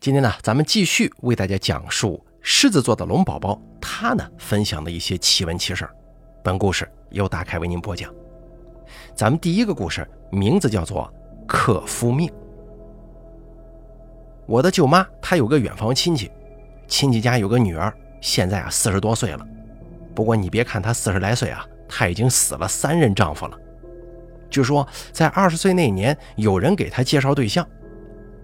今天呢，咱们继续为大家讲述狮子座的龙宝宝他呢分享的一些奇闻奇事本故事由大凯为您播讲。咱们第一个故事名字叫做《克夫命》。我的舅妈她有个远房亲戚，亲戚家有个女儿，现在啊四十多岁了。不过你别看她四十来岁啊，她已经死了三任丈夫了。据说在二十岁那年，有人给她介绍对象。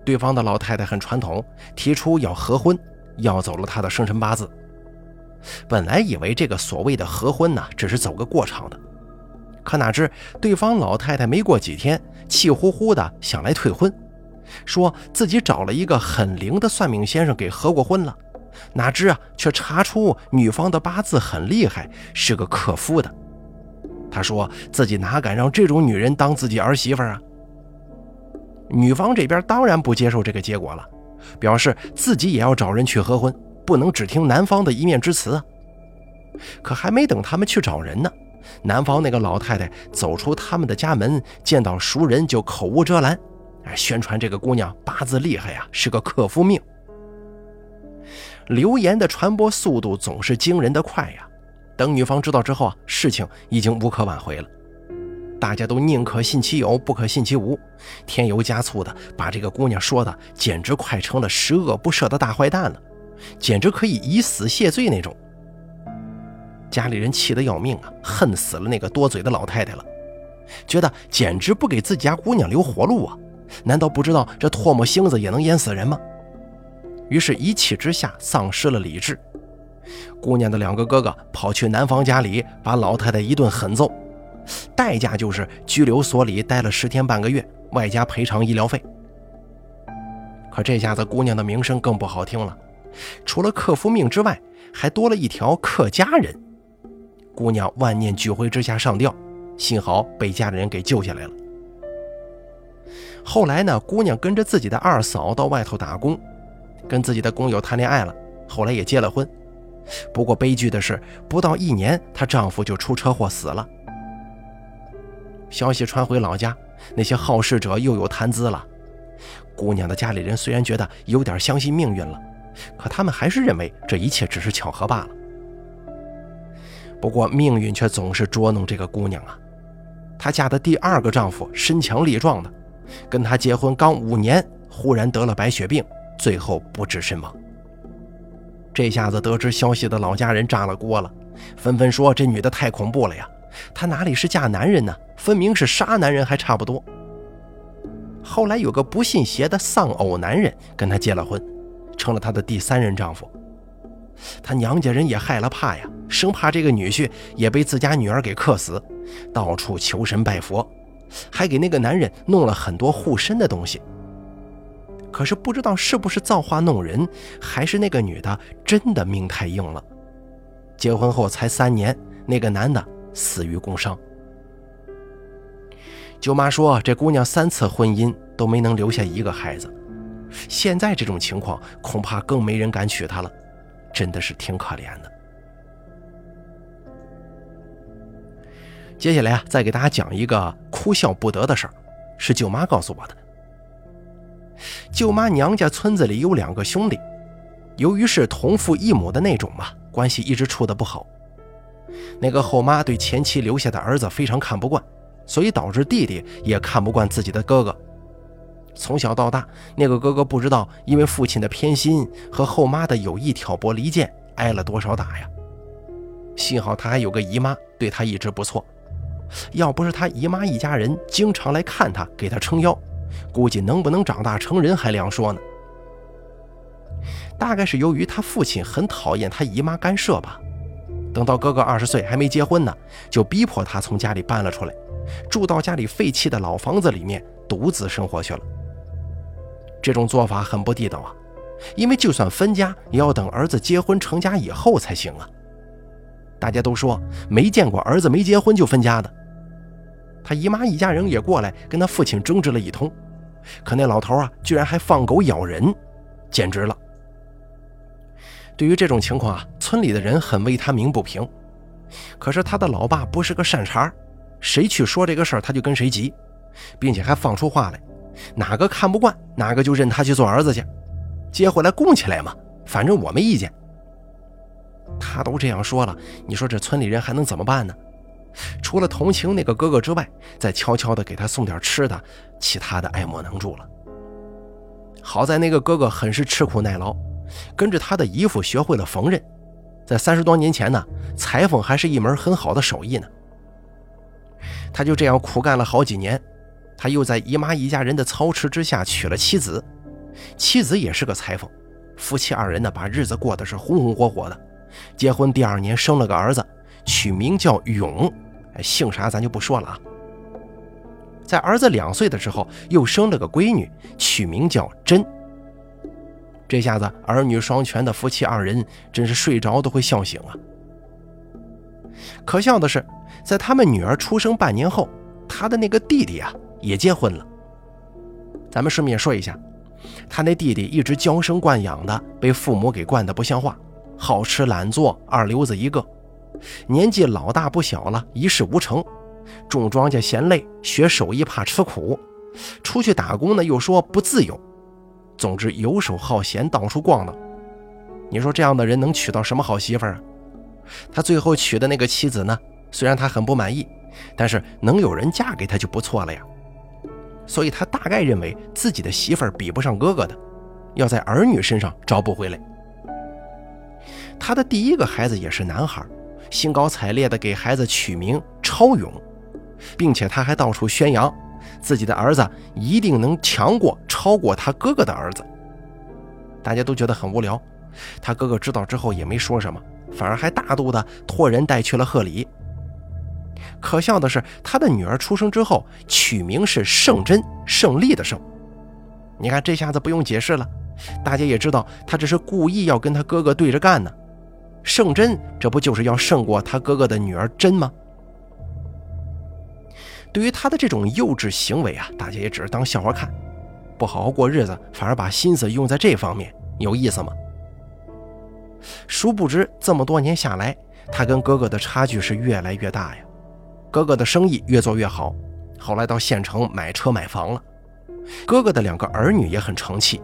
对方的老太太很传统，提出要合婚，要走了他的生辰八字。本来以为这个所谓的合婚呢，只是走个过场的，可哪知对方老太太没过几天，气呼呼的想来退婚，说自己找了一个很灵的算命先生给合过婚了，哪知啊，却查出女方的八字很厉害，是个克夫的。他说自己哪敢让这种女人当自己儿媳妇啊？女方这边当然不接受这个结果了，表示自己也要找人去合婚，不能只听男方的一面之词啊。可还没等他们去找人呢，男方那个老太太走出他们的家门，见到熟人就口无遮拦，哎，宣传这个姑娘八字厉害呀，是个克夫命。流言的传播速度总是惊人的快呀，等女方知道之后啊，事情已经无可挽回了。大家都宁可信其有，不可信其无，添油加醋的把这个姑娘说的简直快成了十恶不赦的大坏蛋了，简直可以以死谢罪那种。家里人气得要命啊，恨死了那个多嘴的老太太了，觉得简直不给自己家姑娘留活路啊！难道不知道这唾沫星子也能淹死人吗？于是，一气之下丧失了理智。姑娘的两个哥哥跑去男方家里，把老太太一顿狠揍。代价就是拘留所里待了十天半个月，外加赔偿医疗费。可这下子姑娘的名声更不好听了，除了克夫命之外，还多了一条克家人。姑娘万念俱灰之下上吊，幸好被家里人给救下来了。后来呢，姑娘跟着自己的二嫂到外头打工，跟自己的工友谈恋爱了，后来也结了婚。不过悲剧的是，不到一年，她丈夫就出车祸死了。消息传回老家，那些好事者又有谈资了。姑娘的家里人虽然觉得有点相信命运了，可他们还是认为这一切只是巧合罢了。不过命运却总是捉弄这个姑娘啊！她嫁的第二个丈夫身强力壮的，跟她结婚刚五年，忽然得了白血病，最后不治身亡。这下子得知消息的老家人炸了锅了，纷纷说这女的太恐怖了呀！她哪里是嫁男人呢？分明是杀男人，还差不多。后来有个不信邪的丧偶男人跟她结了婚，成了她的第三任丈夫。她娘家人也害了怕呀，生怕这个女婿也被自家女儿给克死，到处求神拜佛，还给那个男人弄了很多护身的东西。可是不知道是不是造化弄人，还是那个女的真的命太硬了。结婚后才三年，那个男的。死于工伤。舅妈说：“这姑娘三次婚姻都没能留下一个孩子，现在这种情况，恐怕更没人敢娶她了，真的是挺可怜的。”接下来啊，再给大家讲一个哭笑不得的事儿，是舅妈告诉我的。舅妈娘家村子里有两个兄弟，由于是同父异母的那种嘛，关系一直处得不好。那个后妈对前妻留下的儿子非常看不惯，所以导致弟弟也看不惯自己的哥哥。从小到大，那个哥哥不知道因为父亲的偏心和后妈的有意挑拨离间，挨了多少打呀。幸好他还有个姨妈，对他一直不错。要不是他姨妈一家人经常来看他，给他撑腰，估计能不能长大成人还两说呢。大概是由于他父亲很讨厌他姨妈干涉吧。等到哥哥二十岁还没结婚呢，就逼迫他从家里搬了出来，住到家里废弃的老房子里面独自生活去了。这种做法很不地道啊，因为就算分家，也要等儿子结婚成家以后才行啊。大家都说没见过儿子没结婚就分家的。他姨妈一家人也过来跟他父亲争执了一通，可那老头啊，居然还放狗咬人，简直了。对于这种情况啊，村里的人很为他鸣不平。可是他的老爸不是个善茬，谁去说这个事儿他就跟谁急，并且还放出话来，哪个看不惯哪个就认他去做儿子去。接回来供起来嘛，反正我没意见。他都这样说了，你说这村里人还能怎么办呢？除了同情那个哥哥之外，再悄悄地给他送点吃的，其他的爱莫能助了。好在那个哥哥很是吃苦耐劳，跟着他的姨父学会了缝纫，在三十多年前呢，裁缝还是一门很好的手艺呢。他就这样苦干了好几年，他又在姨妈一家人的操持之下娶了妻子，妻子也是个裁缝，夫妻二人呢把日子过得是红红火火的。结婚第二年生了个儿子，取名叫勇。姓啥咱就不说了啊。在儿子两岁的时候，又生了个闺女，取名叫珍。这下子儿女双全的夫妻二人，真是睡着都会笑醒啊。可笑的是，在他们女儿出生半年后，他的那个弟弟啊也结婚了。咱们顺便说一下，他那弟弟一直娇生惯养的，被父母给惯得不像话，好吃懒做，二流子一个。年纪老大不小了，一事无成，种庄稼嫌累，学手艺怕吃苦，出去打工呢又说不自由，总之游手好闲，到处逛荡。你说这样的人能娶到什么好媳妇儿啊？他最后娶的那个妻子呢，虽然他很不满意，但是能有人嫁给他就不错了呀。所以他大概认为自己的媳妇儿比不上哥哥的，要在儿女身上找补回来。他的第一个孩子也是男孩。兴高采烈地给孩子取名超勇，并且他还到处宣扬自己的儿子一定能强过、超过他哥哥的儿子。大家都觉得很无聊，他哥哥知道之后也没说什么，反而还大度地托人带去了贺礼。可笑的是，他的女儿出生之后取名是圣真，胜利的胜。你看这下子不用解释了，大家也知道他这是故意要跟他哥哥对着干呢。圣真，这不就是要胜过他哥哥的女儿真吗？对于他的这种幼稚行为啊，大家也只是当笑话看，不好好过日子，反而把心思用在这方面，有意思吗？殊不知这么多年下来，他跟哥哥的差距是越来越大呀。哥哥的生意越做越好，后来到县城买车买房了。哥哥的两个儿女也很成器，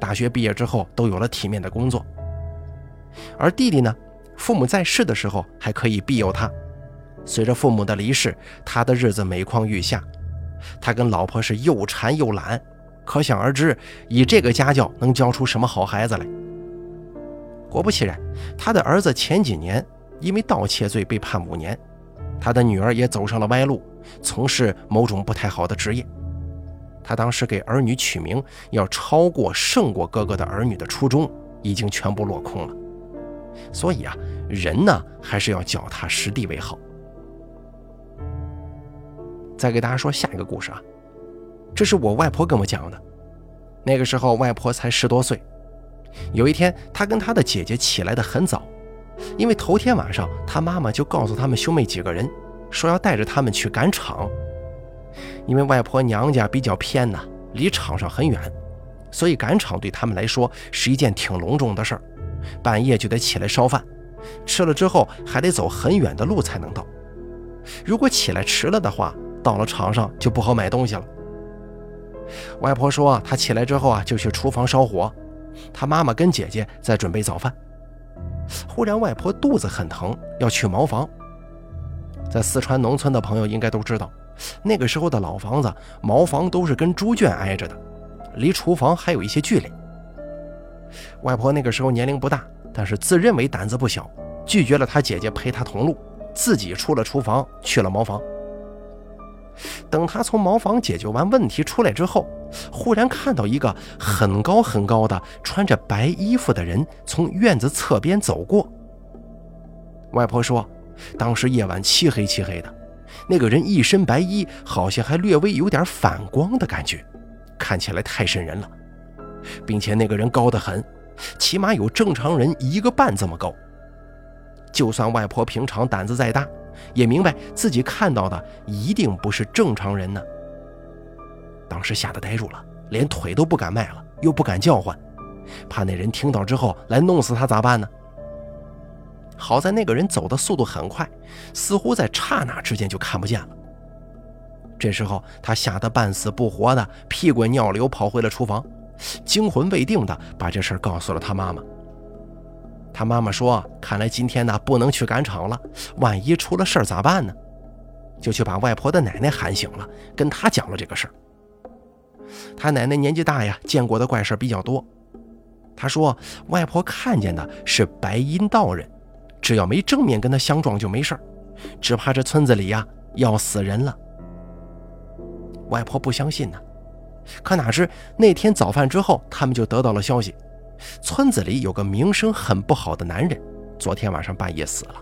大学毕业之后都有了体面的工作。而弟弟呢，父母在世的时候还可以庇佑他，随着父母的离世，他的日子每况愈下。他跟老婆是又馋又懒，可想而知，以这个家教能教出什么好孩子来？果不其然，他的儿子前几年因为盗窃罪被判五年，他的女儿也走上了歪路，从事某种不太好的职业。他当时给儿女取名要超过胜过哥哥的儿女的初衷，已经全部落空了。所以啊，人呢还是要脚踏实地为好。再给大家说下一个故事啊，这是我外婆跟我讲的。那个时候外婆才十多岁，有一天她跟她的姐姐起来的很早，因为头天晚上她妈妈就告诉他们兄妹几个人，说要带着他们去赶场。因为外婆娘家比较偏呐，离场上很远，所以赶场对他们来说是一件挺隆重的事儿。半夜就得起来烧饭，吃了之后还得走很远的路才能到。如果起来迟了的话，到了场上就不好买东西了。外婆说，她起来之后啊，就去厨房烧火，她妈妈跟姐姐在准备早饭。忽然，外婆肚子很疼，要去茅房。在四川农村的朋友应该都知道，那个时候的老房子茅房都是跟猪圈挨着的，离厨房还有一些距离。外婆那个时候年龄不大，但是自认为胆子不小，拒绝了她姐姐陪她同路，自己出了厨房去了茅房。等他从茅房解决完问题出来之后，忽然看到一个很高很高的穿着白衣服的人从院子侧边走过。外婆说，当时夜晚漆黑漆黑的，那个人一身白衣，好像还略微有点反光的感觉，看起来太瘆人了。并且那个人高得很，起码有正常人一个半这么高。就算外婆平常胆子再大，也明白自己看到的一定不是正常人呢。当时吓得呆住了，连腿都不敢迈了，又不敢叫唤，怕那人听到之后来弄死他咋办呢？好在那个人走的速度很快，似乎在刹那之间就看不见了。这时候他吓得半死不活的，屁滚尿流跑回了厨房。惊魂未定的把这事告诉了他妈妈。他妈妈说：“看来今天呢不能去赶场了，万一出了事儿咋办呢？”就去把外婆的奶奶喊醒了，跟他讲了这个事儿。他奶奶年纪大呀，见过的怪事比较多。他说，外婆看见的是白阴道人，只要没正面跟他相撞就没事儿，只怕这村子里呀要死人了。外婆不相信呢，可哪知那天早饭之后，他们就得到了消息。村子里有个名声很不好的男人，昨天晚上半夜死了。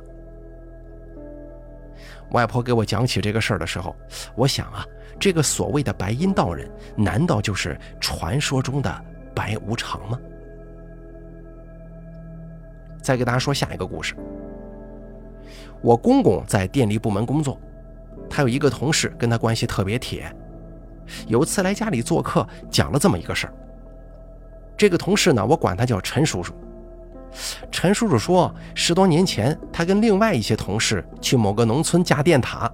外婆给我讲起这个事儿的时候，我想啊，这个所谓的白阴道人，难道就是传说中的白无常吗？再给大家说下一个故事。我公公在电力部门工作，他有一个同事跟他关系特别铁，有次来家里做客，讲了这么一个事儿。这个同事呢，我管他叫陈叔叔。陈叔叔说，十多年前，他跟另外一些同事去某个农村架电塔，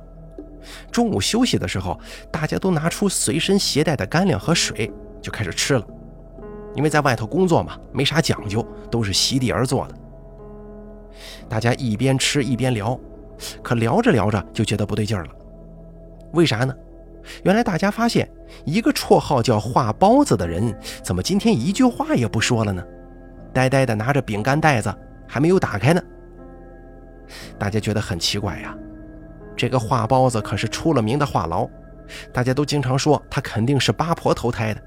中午休息的时候，大家都拿出随身携带的干粮和水，就开始吃了。因为在外头工作嘛，没啥讲究，都是席地而坐的。大家一边吃一边聊，可聊着聊着就觉得不对劲儿了。为啥呢？原来大家发现，一个绰号叫“画包子”的人，怎么今天一句话也不说了呢？呆呆的拿着饼干袋子，还没有打开呢。大家觉得很奇怪呀。这个画包子可是出了名的话痨，大家都经常说他肯定是八婆投胎的，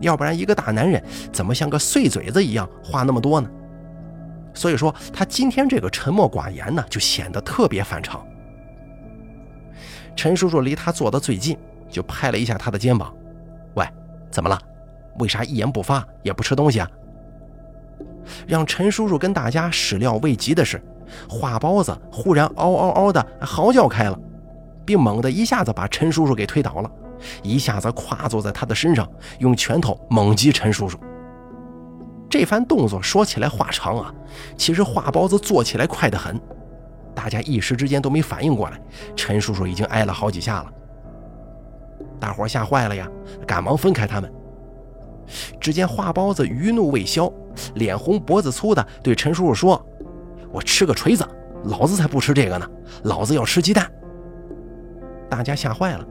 要不然一个大男人怎么像个碎嘴子一样话那么多呢？所以说他今天这个沉默寡言呢，就显得特别反常。陈叔叔离他坐得最近。就拍了一下他的肩膀，喂，怎么了？为啥一言不发也不吃东西啊？让陈叔叔跟大家始料未及的是，画包子忽然嗷嗷嗷的嚎叫开了，并猛地一下子把陈叔叔给推倒了，一下子跨坐在他的身上，用拳头猛击陈叔叔。这番动作说起来话长啊，其实画包子做起来快得很，大家一时之间都没反应过来，陈叔叔已经挨了好几下了。大伙吓坏了呀，赶忙分开他们。只见画包子余怒未消，脸红脖子粗的对陈叔叔说：“我吃个锤子，老子才不吃这个呢！老子要吃鸡蛋。”大家吓坏了，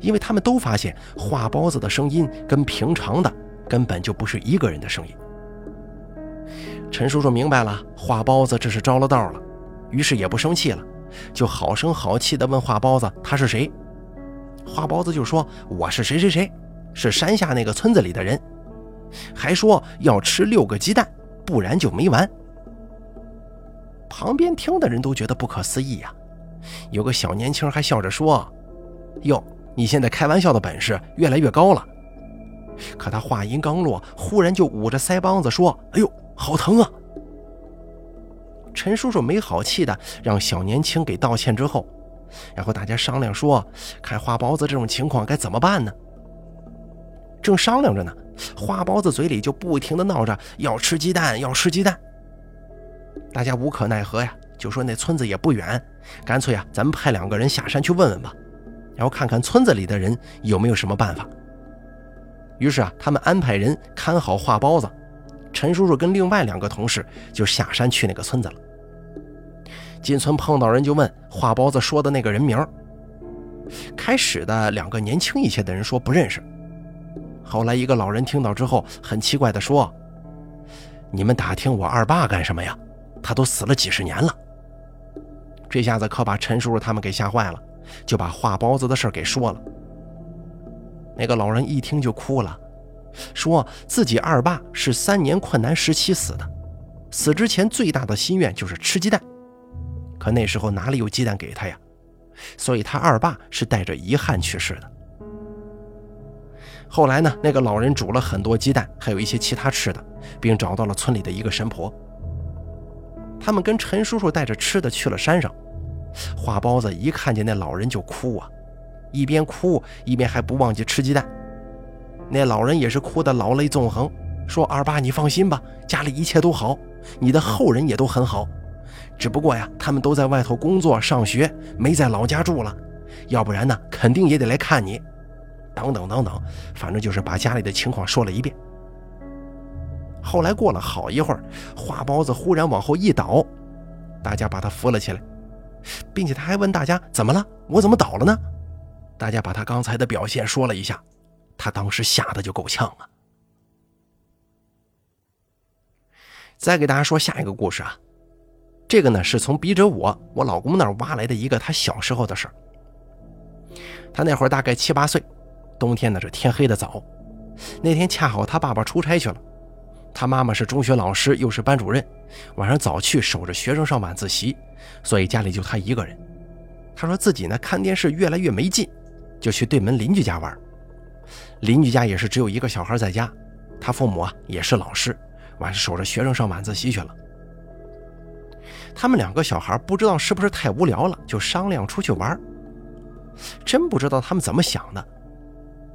因为他们都发现画包子的声音跟平常的根本就不是一个人的声音。陈叔叔明白了，画包子这是着了道了，于是也不生气了，就好声好气地问画包子：“他是谁？”花包子就说：“我是谁谁谁，是山下那个村子里的人，还说要吃六个鸡蛋，不然就没完。”旁边听的人都觉得不可思议呀。有个小年轻还笑着说：“哟，你现在开玩笑的本事越来越高了。”可他话音刚落，忽然就捂着腮帮子说：“哎呦，好疼啊！”陈叔叔没好气的让小年轻给道歉之后。然后大家商量说，看花包子这种情况该怎么办呢？正商量着呢，花包子嘴里就不停的闹着要吃鸡蛋，要吃鸡蛋。大家无可奈何呀，就说那村子也不远，干脆啊，咱们派两个人下山去问问吧，然后看看村子里的人有没有什么办法。于是啊，他们安排人看好花包子，陈叔叔跟另外两个同事就下山去那个村子了。进村碰到人就问画包子说的那个人名开始的两个年轻一些的人说不认识，后来一个老人听到之后很奇怪的说：“你们打听我二爸干什么呀？他都死了几十年了。”这下子可把陈叔叔他们给吓坏了，就把画包子的事给说了。那个老人一听就哭了，说自己二爸是三年困难时期死的，死之前最大的心愿就是吃鸡蛋。可那时候哪里有鸡蛋给他呀？所以他二爸是带着遗憾去世的。后来呢，那个老人煮了很多鸡蛋，还有一些其他吃的，并找到了村里的一个神婆。他们跟陈叔叔带着吃的去了山上。花包子一看见那老人就哭啊，一边哭一边还不忘记吃鸡蛋。那老人也是哭得老泪纵横，说：“二爸，你放心吧，家里一切都好，你的后人也都很好。”只不过呀，他们都在外头工作上学，没在老家住了。要不然呢，肯定也得来看你。等等等等，反正就是把家里的情况说了一遍。后来过了好一会儿，花包子忽然往后一倒，大家把他扶了起来，并且他还问大家怎么了？我怎么倒了呢？大家把他刚才的表现说了一下，他当时吓得就够呛啊。再给大家说下一个故事啊，这个呢是从笔者我我老公那儿挖来的一个他小时候的事儿。他那会儿大概七八岁，冬天呢这天黑的早，那天恰好他爸爸出差去了。他妈妈是中学老师，又是班主任，晚上早去守着学生上晚自习，所以家里就他一个人。他说自己呢看电视越来越没劲，就去对门邻居家玩。邻居家也是只有一个小孩在家，他父母啊也是老师，晚上守着学生上晚自习去了。他们两个小孩不知道是不是太无聊了，就商量出去玩。真不知道他们怎么想的。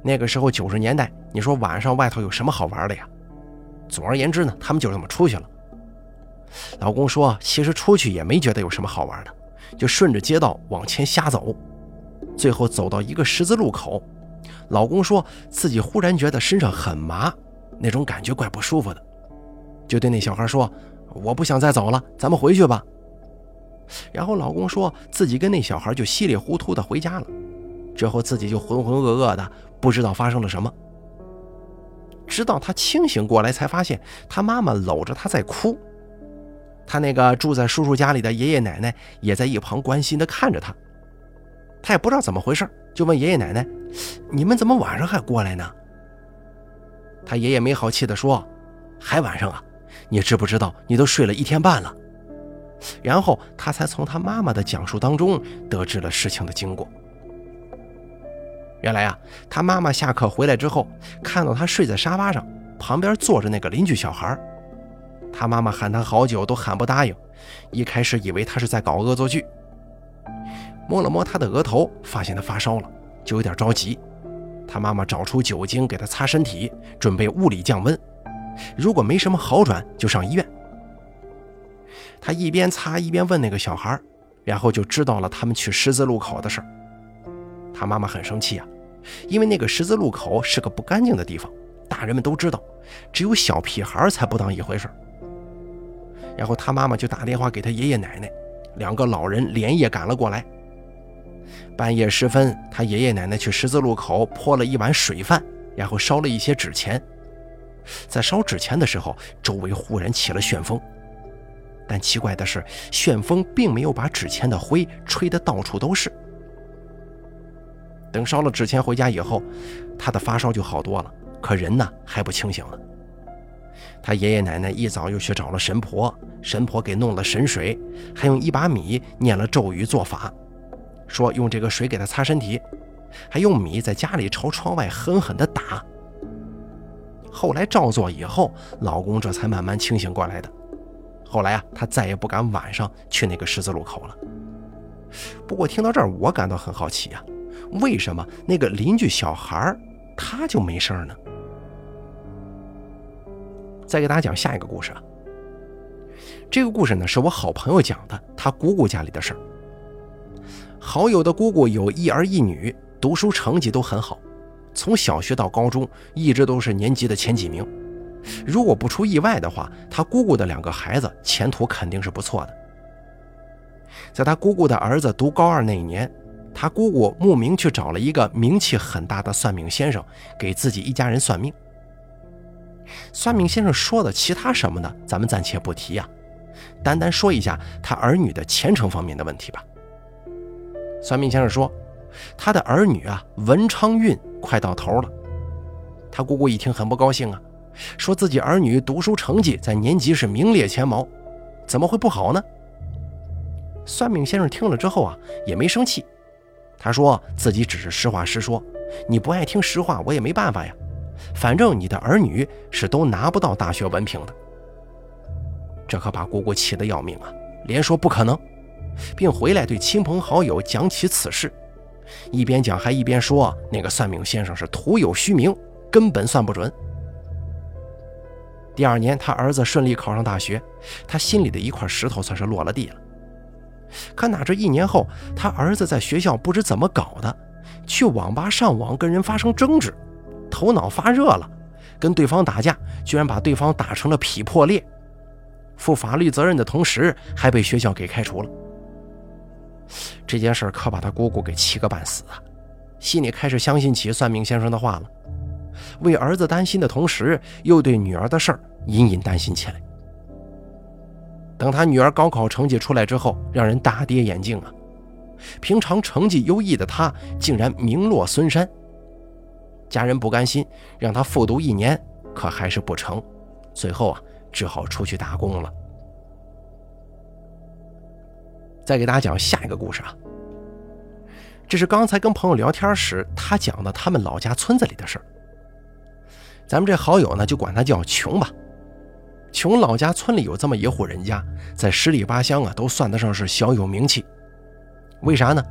那个时候九十年代，你说晚上外头有什么好玩的呀？总而言之呢，他们就这么出去了。老公说，其实出去也没觉得有什么好玩的，就顺着街道往前瞎走。最后走到一个十字路口，老公说自己忽然觉得身上很麻，那种感觉怪不舒服的，就对那小孩说：“我不想再走了，咱们回去吧。”然后老公说自己跟那小孩就稀里糊涂的回家了，之后自己就浑浑噩噩的，不知道发生了什么。直到他清醒过来，才发现他妈妈搂着他在哭，他那个住在叔叔家里的爷爷奶奶也在一旁关心的看着他。他也不知道怎么回事，就问爷爷奶奶：“你们怎么晚上还过来呢？”他爷爷没好气的说：“还晚上啊？你知不知道你都睡了一天半了？”然后他才从他妈妈的讲述当中得知了事情的经过。原来啊，他妈妈下课回来之后，看到他睡在沙发上，旁边坐着那个邻居小孩。他妈妈喊他好久都喊不答应，一开始以为他是在搞恶作剧。摸了摸他的额头，发现他发烧了，就有点着急。他妈妈找出酒精给他擦身体，准备物理降温。如果没什么好转，就上医院。他一边擦一边问那个小孩，然后就知道了他们去十字路口的事儿。他妈妈很生气啊。因为那个十字路口是个不干净的地方，大人们都知道，只有小屁孩才不当一回事。然后他妈妈就打电话给他爷爷奶奶，两个老人连夜赶了过来。半夜时分，他爷爷奶奶去十字路口泼了一碗水饭，然后烧了一些纸钱。在烧纸钱的时候，周围忽然起了旋风，但奇怪的是，旋风并没有把纸钱的灰吹得到处都是。等烧了纸钱回家以后，他的发烧就好多了，可人呢还不清醒呢。他爷爷奶奶一早又去找了神婆，神婆给弄了神水，还用一把米念了咒语做法，说用这个水给他擦身体，还用米在家里朝窗外狠狠地打。后来照做以后，老公这才慢慢清醒过来的。后来啊，他再也不敢晚上去那个十字路口了。不过听到这儿，我感到很好奇呀。为什么那个邻居小孩他就没事呢？再给大家讲下一个故事啊。这个故事呢是我好朋友讲的，他姑姑家里的事儿。好友的姑姑有一儿一女，读书成绩都很好，从小学到高中一直都是年级的前几名。如果不出意外的话，他姑姑的两个孩子前途肯定是不错的。在他姑姑的儿子读高二那一年。他姑姑慕名去找了一个名气很大的算命先生，给自己一家人算命。算命先生说的其他什么呢？咱们暂且不提呀，单单说一下他儿女的前程方面的问题吧。算命先生说，他的儿女啊，文昌运快到头了。他姑姑一听很不高兴啊，说自己儿女读书成绩在年级是名列前茅，怎么会不好呢？算命先生听了之后啊，也没生气。他说自己只是实话实说，你不爱听实话，我也没办法呀。反正你的儿女是都拿不到大学文凭的。这可把姑姑气得要命啊，连说不可能，并回来对亲朋好友讲起此事，一边讲还一边说那个算命先生是徒有虚名，根本算不准。第二年，他儿子顺利考上大学，他心里的一块石头算是落了地了。可哪知一年后，他儿子在学校不知怎么搞的，去网吧上网跟人发生争执，头脑发热了，跟对方打架，居然把对方打成了劈破裂，负法律责任的同时，还被学校给开除了。这件事可把他姑姑给气个半死啊，心里开始相信起算命先生的话了，为儿子担心的同时，又对女儿的事儿隐隐担心起来。等他女儿高考成绩出来之后，让人大跌眼镜啊！平常成绩优异的他，竟然名落孙山。家人不甘心，让他复读一年，可还是不成。最后啊，只好出去打工了。再给大家讲下一个故事啊。这是刚才跟朋友聊天时，他讲的他们老家村子里的事儿。咱们这好友呢，就管他叫穷吧。穷老家村里有这么一户人家，在十里八乡啊，都算得上是小有名气。为啥呢？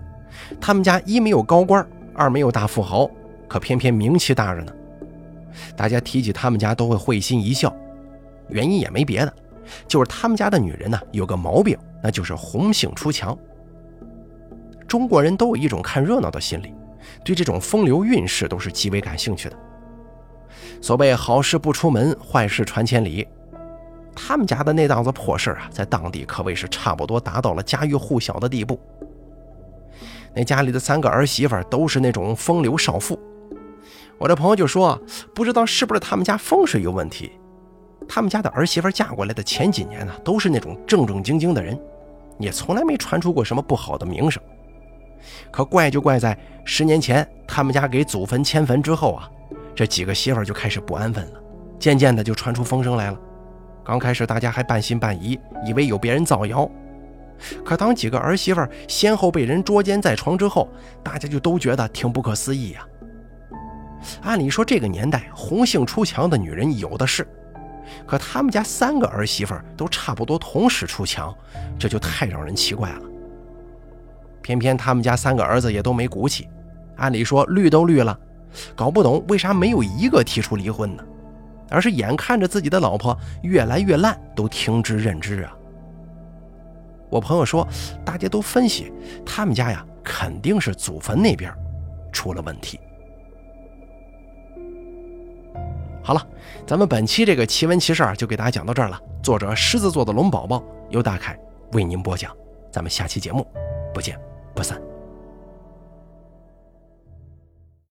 他们家一没有高官，二没有大富豪，可偏偏名气大着呢。大家提起他们家都会会心一笑，原因也没别的，就是他们家的女人呢有个毛病，那就是红杏出墙。中国人都有一种看热闹的心理，对这种风流韵事都是极为感兴趣的。所谓好事不出门，坏事传千里。他们家的那档子破事啊，在当地可谓是差不多达到了家喻户晓的地步。那家里的三个儿媳妇都是那种风流少妇。我这朋友就说，不知道是不是他们家风水有问题，他们家的儿媳妇嫁过来的前几年呢，都是那种正正经经的人，也从来没传出过什么不好的名声。可怪就怪在十年前他们家给祖坟迁坟之后啊，这几个媳妇就开始不安分了，渐渐的就传出风声来了。刚开始大家还半信半疑，以为有别人造谣。可当几个儿媳妇先后被人捉奸在床之后，大家就都觉得挺不可思议呀。按理说这个年代红杏出墙的女人有的是，可他们家三个儿媳妇都差不多同时出墙，这就太让人奇怪了。偏偏他们家三个儿子也都没骨气，按理说绿都绿了，搞不懂为啥没有一个提出离婚呢？而是眼看着自己的老婆越来越烂，都听之任之啊！我朋友说，大家都分析，他们家呀肯定是祖坟那边出了问题。好了，咱们本期这个奇闻奇事儿就给大家讲到这儿了。作者狮子座的龙宝宝由大凯为您播讲，咱们下期节目不见不散。